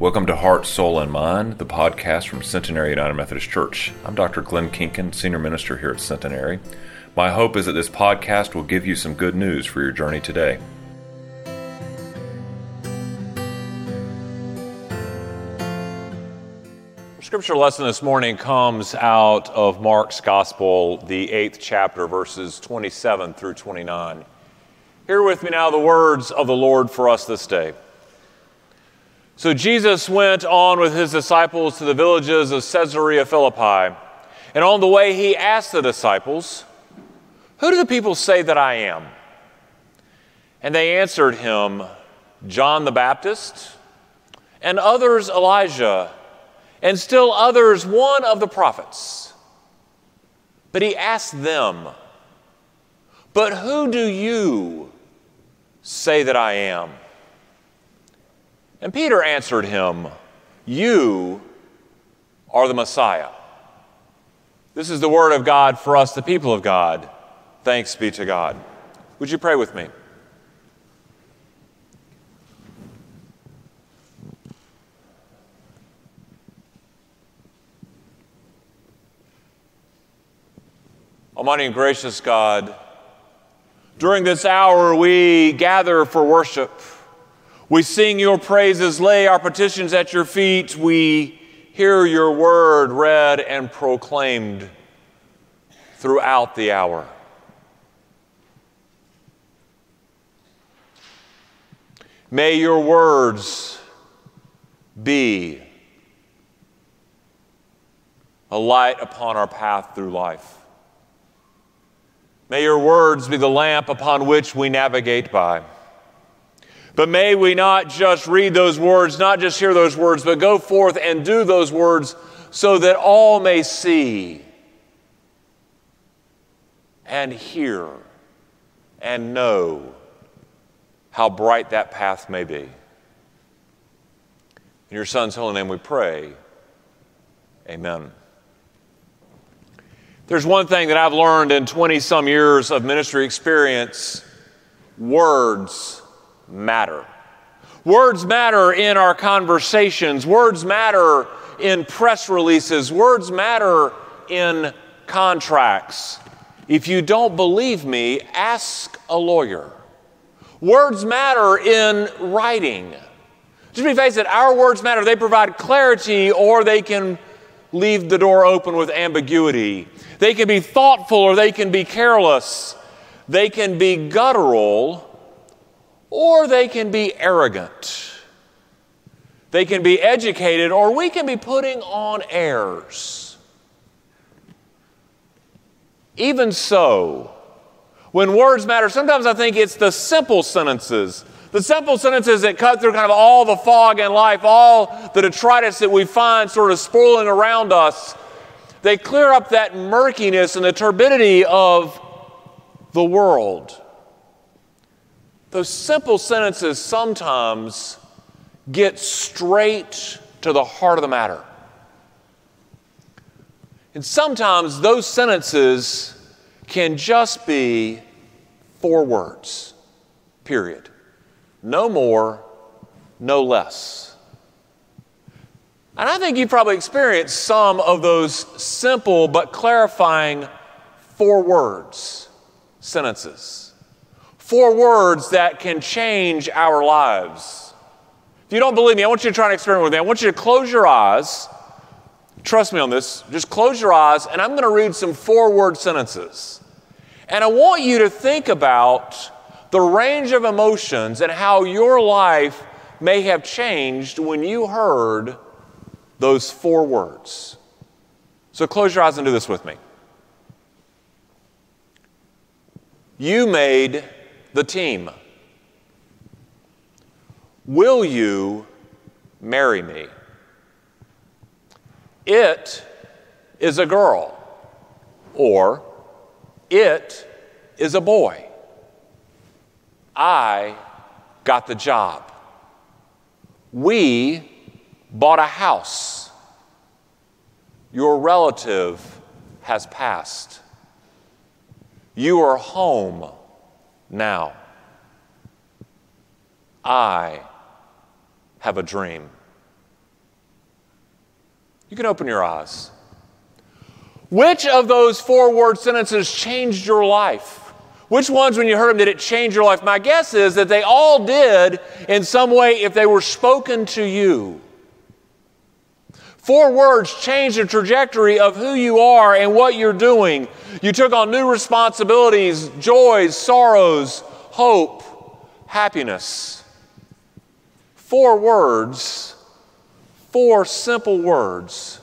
Welcome to Heart, Soul, and Mind, the podcast from Centenary United Methodist Church. I'm Dr. Glenn Kinkin, Senior Minister here at Centenary. My hope is that this podcast will give you some good news for your journey today. Our scripture lesson this morning comes out of Mark's Gospel, the eighth chapter, verses 27 through 29. Hear with me now the words of the Lord for us this day. So Jesus went on with his disciples to the villages of Caesarea Philippi. And on the way, he asked the disciples, Who do the people say that I am? And they answered him, John the Baptist, and others Elijah, and still others one of the prophets. But he asked them, But who do you say that I am? And Peter answered him, You are the Messiah. This is the word of God for us, the people of God. Thanks be to God. Would you pray with me? Almighty and gracious God, during this hour we gather for worship. We sing your praises, lay our petitions at your feet. We hear your word read and proclaimed throughout the hour. May your words be a light upon our path through life. May your words be the lamp upon which we navigate by. But may we not just read those words, not just hear those words, but go forth and do those words so that all may see and hear and know how bright that path may be. In your Son's holy name we pray. Amen. There's one thing that I've learned in 20 some years of ministry experience words matter. Words matter in our conversations, words matter in press releases, words matter in contracts. If you don't believe me, ask a lawyer. Words matter in writing. Just be face it, our words matter. They provide clarity or they can leave the door open with ambiguity. They can be thoughtful or they can be careless. They can be guttural or they can be arrogant. They can be educated, or we can be putting on airs. Even so, when words matter, sometimes I think it's the simple sentences. The simple sentences that cut through kind of all the fog in life, all the detritus that we find sort of spoiling around us, they clear up that murkiness and the turbidity of the world. Those simple sentences sometimes get straight to the heart of the matter. And sometimes those sentences can just be four words, period. No more, no less. And I think you've probably experienced some of those simple but clarifying four words, sentences four words that can change our lives. If you don't believe me, I want you to try and experiment with me. I want you to close your eyes. Trust me on this. Just close your eyes, and I'm going to read some four word sentences. And I want you to think about the range of emotions and how your life may have changed when you heard those four words. So close your eyes and do this with me. You made the team. Will you marry me? It is a girl, or it is a boy. I got the job. We bought a house. Your relative has passed. You are home now. I have a dream. You can open your eyes. Which of those four word sentences changed your life? Which ones, when you heard them, did it change your life? My guess is that they all did in some way if they were spoken to you. Four words change the trajectory of who you are and what you're doing. You took on new responsibilities, joys, sorrows, hope, happiness. Four words, four simple words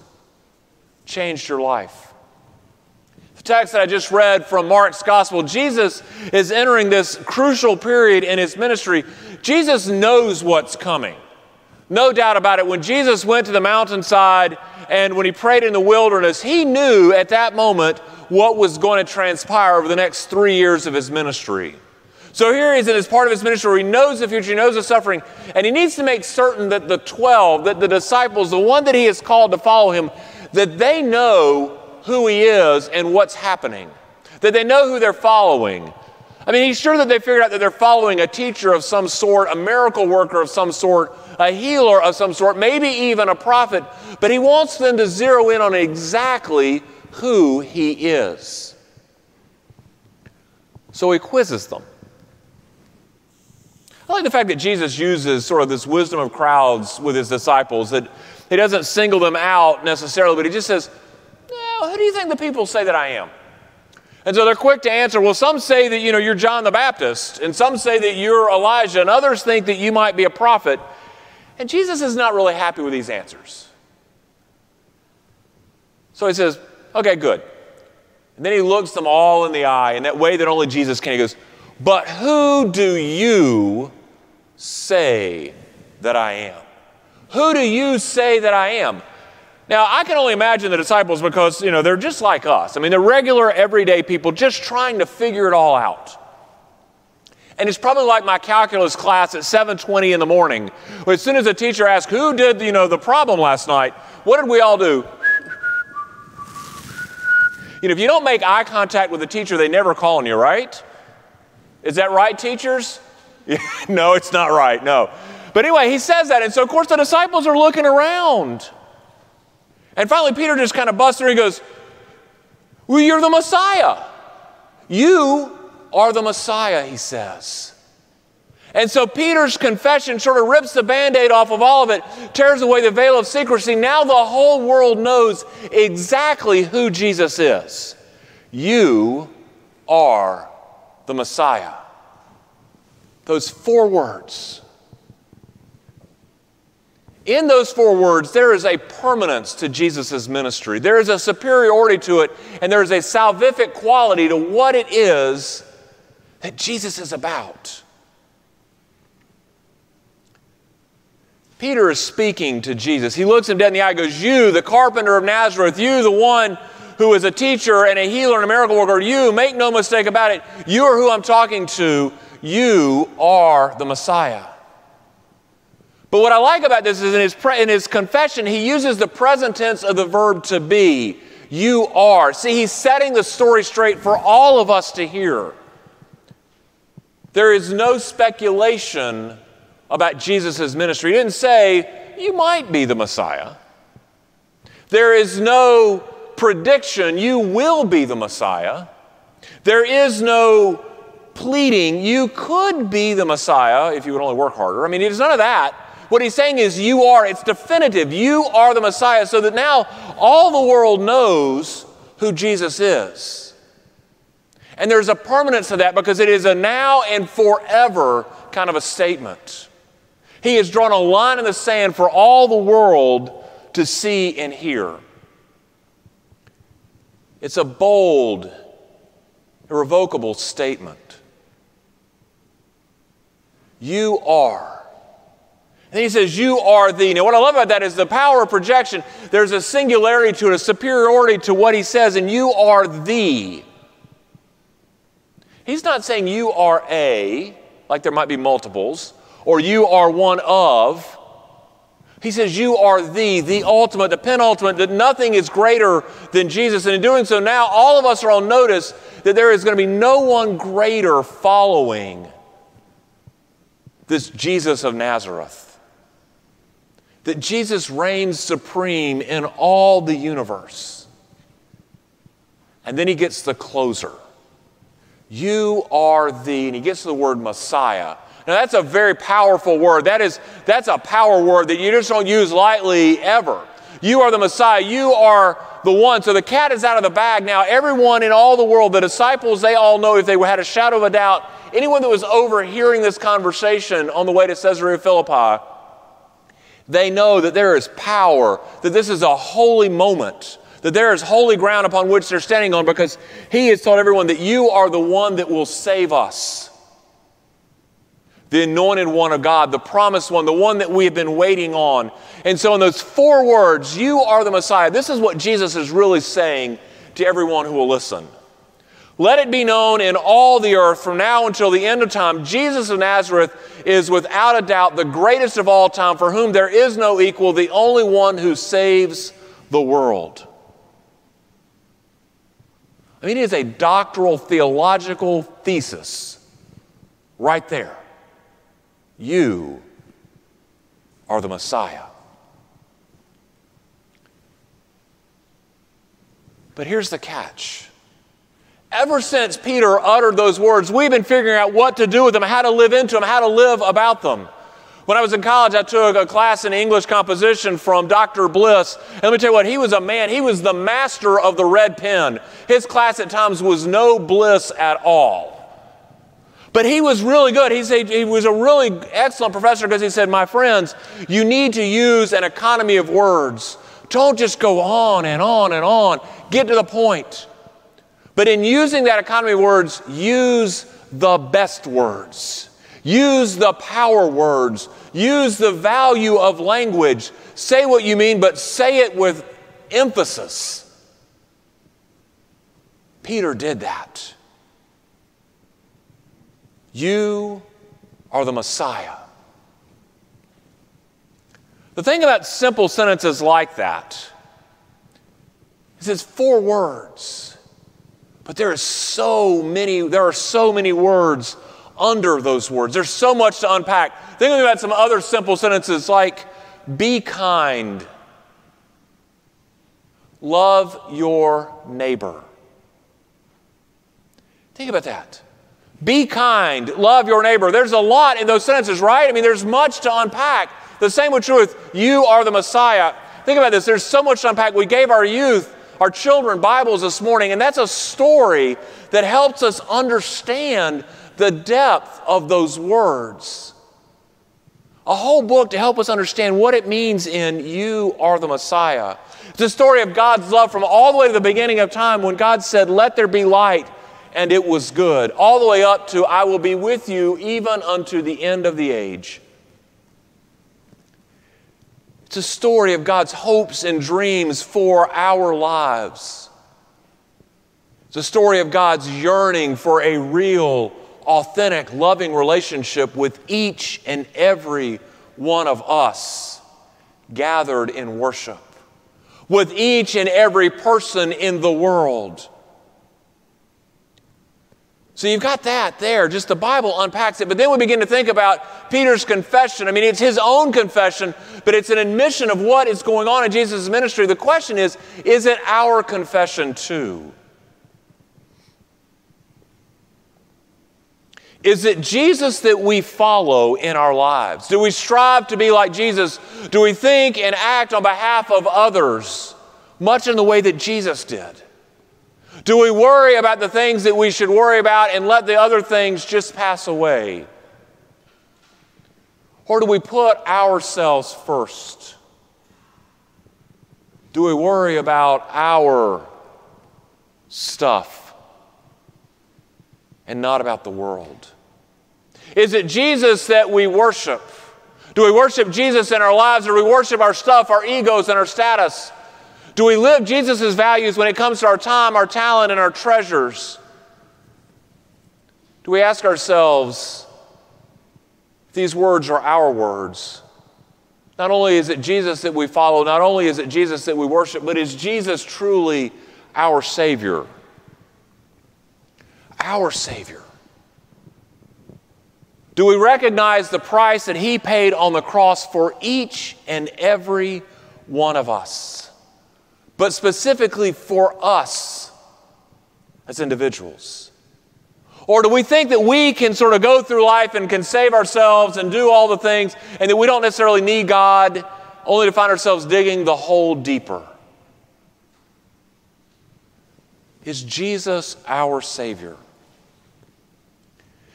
changed your life The text that I just read from Mark's gospel, Jesus is entering this crucial period in his ministry. Jesus knows what's coming. No doubt about it. When Jesus went to the mountainside and when he prayed in the wilderness, he knew at that moment what was going to transpire over the next three years of his ministry. So here he is in this part of his ministry where he knows the future, he knows the suffering, and he needs to make certain that the 12, that the disciples, the one that he has called to follow him, that they know who he is and what's happening, that they know who they're following. I mean, he's sure that they figured out that they're following a teacher of some sort, a miracle worker of some sort, a healer of some sort, maybe even a prophet, but he wants them to zero in on exactly who he is. So he quizzes them. I like the fact that Jesus uses sort of this wisdom of crowds with his disciples, that he doesn't single them out necessarily, but he just says, well, who do you think the people say that I am? And so they're quick to answer, well, some say that, you know, you're John the Baptist, and some say that you're Elijah, and others think that you might be a prophet. And Jesus is not really happy with these answers. So he says, okay, good. And then he looks them all in the eye in that way that only Jesus can. He goes, but who do you say that I am? Who do you say that I am? Now, I can only imagine the disciples because, you know, they're just like us. I mean, they're regular, everyday people just trying to figure it all out. And it's probably like my calculus class at 7:20 in the morning. As soon as the teacher asks, "Who did, you know, the problem last night?" What did we all do? You know, if you don't make eye contact with the teacher, they never call on you, right? Is that right, teachers? no, it's not right. No. But anyway, he says that, and so of course the disciples are looking around. And finally, Peter just kind of busts through and goes, Well, you're the Messiah. You are the Messiah, he says. And so Peter's confession sort of rips the band aid off of all of it, tears away the veil of secrecy. Now the whole world knows exactly who Jesus is. You are the Messiah. Those four words in those four words, there is a permanence to Jesus' ministry. There is a superiority to it, and there is a salvific quality to what it is that Jesus is about. Peter is speaking to Jesus. He looks him dead in the eye and goes, You, the carpenter of Nazareth, you, the one who is a teacher and a healer and a miracle worker, you, make no mistake about it, you are who I'm talking to. You are the Messiah. But what I like about this is in his, pre- in his confession, he uses the present tense of the verb to be. You are. See, he's setting the story straight for all of us to hear. There is no speculation about Jesus' ministry. He didn't say, you might be the Messiah. There is no prediction, you will be the Messiah. There is no pleading, you could be the Messiah if you would only work harder. I mean, it's none of that. What he's saying is, you are, it's definitive. You are the Messiah, so that now all the world knows who Jesus is. And there's a permanence to that because it is a now and forever kind of a statement. He has drawn a line in the sand for all the world to see and hear. It's a bold, irrevocable statement. You are he says, You are the. Now, what I love about that is the power of projection. There's a singularity to it, a superiority to what he says, and you are the. He's not saying you are a, like there might be multiples, or you are one of. He says, You are the, the ultimate, the penultimate, that nothing is greater than Jesus. And in doing so, now all of us are on notice that there is going to be no one greater following this Jesus of Nazareth. That Jesus reigns supreme in all the universe. And then he gets the closer. You are the, and he gets the word Messiah. Now that's a very powerful word. That is, that's a power word that you just don't use lightly ever. You are the Messiah. You are the one. So the cat is out of the bag now. Everyone in all the world, the disciples, they all know if they had a shadow of a doubt, anyone that was overhearing this conversation on the way to Caesarea Philippi, they know that there is power, that this is a holy moment, that there is holy ground upon which they're standing on because he has told everyone that you are the one that will save us. The anointed one of God, the promised one, the one that we have been waiting on. And so, in those four words, you are the Messiah, this is what Jesus is really saying to everyone who will listen. Let it be known in all the earth from now until the end of time, Jesus of Nazareth is without a doubt the greatest of all time, for whom there is no equal, the only one who saves the world. I mean, it is a doctoral theological thesis right there. You are the Messiah. But here's the catch Ever since Peter uttered those words, we've been figuring out what to do with them, how to live into them, how to live about them. When I was in college, I took a class in English composition from Dr. Bliss. And let me tell you what, he was a man, he was the master of the red pen. His class at times was no bliss at all. But he was really good. He, said, he was a really excellent professor because he said, My friends, you need to use an economy of words. Don't just go on and on and on. Get to the point. But in using that economy of words, use the best words. Use the power words. Use the value of language. Say what you mean, but say it with emphasis. Peter did that. You are the Messiah. The thing about simple sentences like that is it's four words. But there is so many, there are so many words under those words. There's so much to unpack. Think about some other simple sentences like be kind. Love your neighbor. Think about that. Be kind. Love your neighbor. There's a lot in those sentences, right? I mean, there's much to unpack. The same with truth. You are the Messiah. Think about this. There's so much to unpack. We gave our youth our children Bibles this morning, and that's a story that helps us understand the depth of those words. A whole book to help us understand what it means in You Are the Messiah. It's a story of God's love from all the way to the beginning of time when God said, Let there be light, and it was good, all the way up to, I will be with you even unto the end of the age. It's a story of God's hopes and dreams for our lives. It's a story of God's yearning for a real, authentic, loving relationship with each and every one of us gathered in worship, with each and every person in the world. So you've got that there. Just the Bible unpacks it. But then we begin to think about Peter's confession. I mean, it's his own confession, but it's an admission of what is going on in Jesus' ministry. The question is is it our confession too? Is it Jesus that we follow in our lives? Do we strive to be like Jesus? Do we think and act on behalf of others, much in the way that Jesus did? Do we worry about the things that we should worry about and let the other things just pass away? Or do we put ourselves first? Do we worry about our stuff and not about the world? Is it Jesus that we worship? Do we worship Jesus in our lives or do we worship our stuff, our egos, and our status? Do we live Jesus' values when it comes to our time, our talent, and our treasures? Do we ask ourselves if these words are our words? Not only is it Jesus that we follow, not only is it Jesus that we worship, but is Jesus truly our Savior? Our Savior. Do we recognize the price that He paid on the cross for each and every one of us? But specifically for us as individuals. Or do we think that we can sort of go through life and can save ourselves and do all the things and that we don't necessarily need God only to find ourselves digging the hole deeper? Is Jesus our Savior?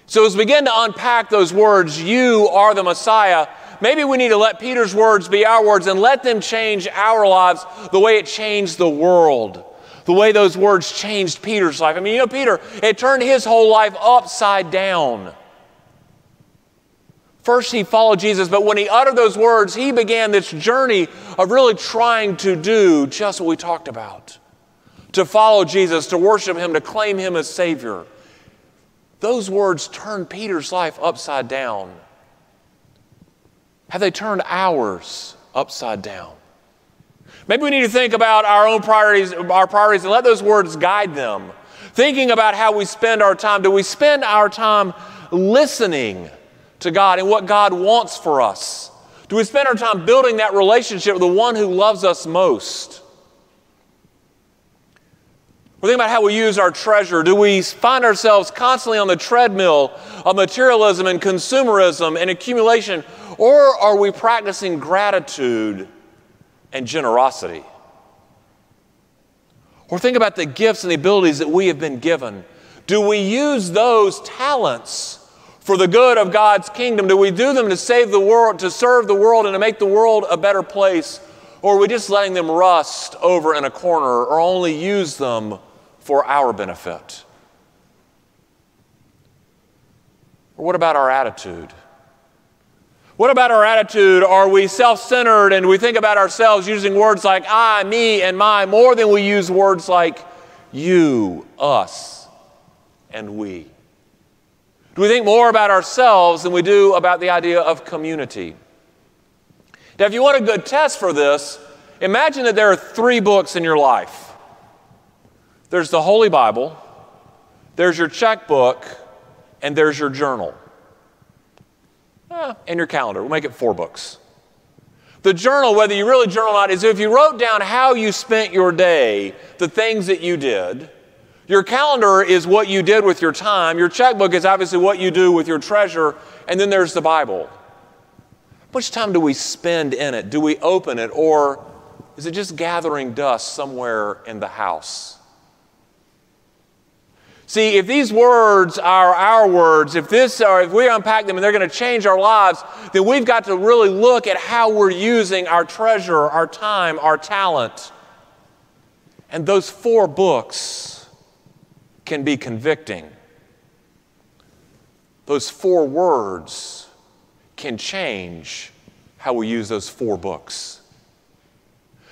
So, as we begin to unpack those words, you are the Messiah, maybe we need to let Peter's words be our words and let them change our lives the way it changed the world the way those words changed Peter's life. I mean, you know, Peter, it turned his whole life upside down. First, he followed Jesus, but when he uttered those words, he began this journey of really trying to do just what we talked about to follow Jesus, to worship him, to claim him as Savior. Those words turned Peter's life upside down. Have they turned ours upside down? Maybe we need to think about our own priorities, our priorities, and let those words guide them. Thinking about how we spend our time. Do we spend our time listening to God and what God wants for us? Do we spend our time building that relationship with the one who loves us most? We're thinking about how we use our treasure. Do we find ourselves constantly on the treadmill of materialism and consumerism and accumulation? Or are we practicing gratitude and generosity. Or think about the gifts and the abilities that we have been given. Do we use those talents for the good of God's kingdom? Do we do them to save the world, to serve the world, and to make the world a better place? Or are we just letting them rust over in a corner or only use them for our benefit? Or what about our attitude? What about our attitude? Are we self centered and we think about ourselves using words like I, me, and my more than we use words like you, us, and we? Do we think more about ourselves than we do about the idea of community? Now, if you want a good test for this, imagine that there are three books in your life there's the Holy Bible, there's your checkbook, and there's your journal in your calendar. We'll make it four books. The journal, whether you really journal or not, is if you wrote down how you spent your day, the things that you did. Your calendar is what you did with your time. Your checkbook is obviously what you do with your treasure. And then there's the Bible. How much time do we spend in it? Do we open it? Or is it just gathering dust somewhere in the house? See, if these words are our words, if this if we unpack them and they're going to change our lives, then we've got to really look at how we're using our treasure, our time, our talent. And those four books can be convicting. Those four words can change how we use those four books.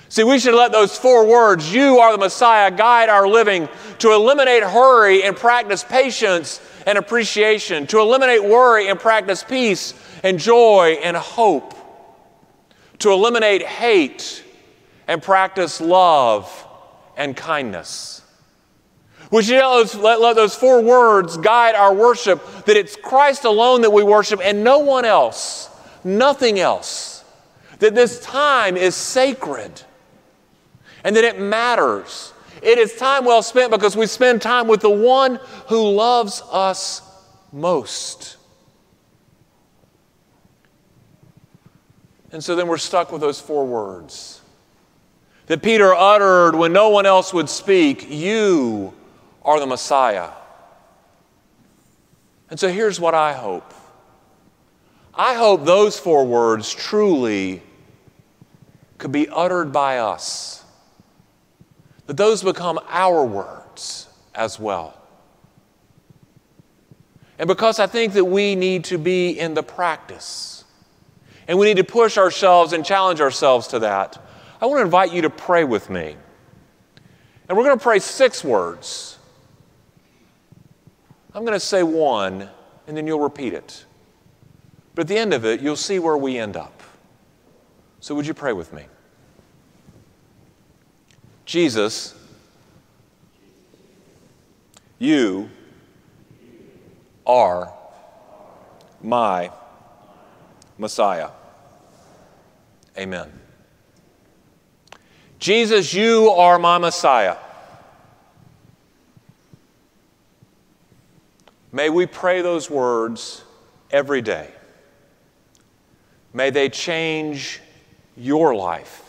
See, we should let those four words, you are the Messiah, guide our living to eliminate hurry and practice patience and appreciation, to eliminate worry and practice peace and joy and hope, to eliminate hate and practice love and kindness. We should let let those four words guide our worship that it's Christ alone that we worship and no one else, nothing else. That this time is sacred and that it matters. It is time well spent because we spend time with the one who loves us most. And so then we're stuck with those four words that Peter uttered when no one else would speak You are the Messiah. And so here's what I hope I hope those four words truly could be uttered by us that those become our words as well. And because I think that we need to be in the practice and we need to push ourselves and challenge ourselves to that, I want to invite you to pray with me. And we're going to pray six words. I'm going to say one, and then you'll repeat it. But at the end of it, you'll see where we end up. So, would you pray with me? Jesus, you are my Messiah. Amen. Jesus, you are my Messiah. May we pray those words every day. May they change your life.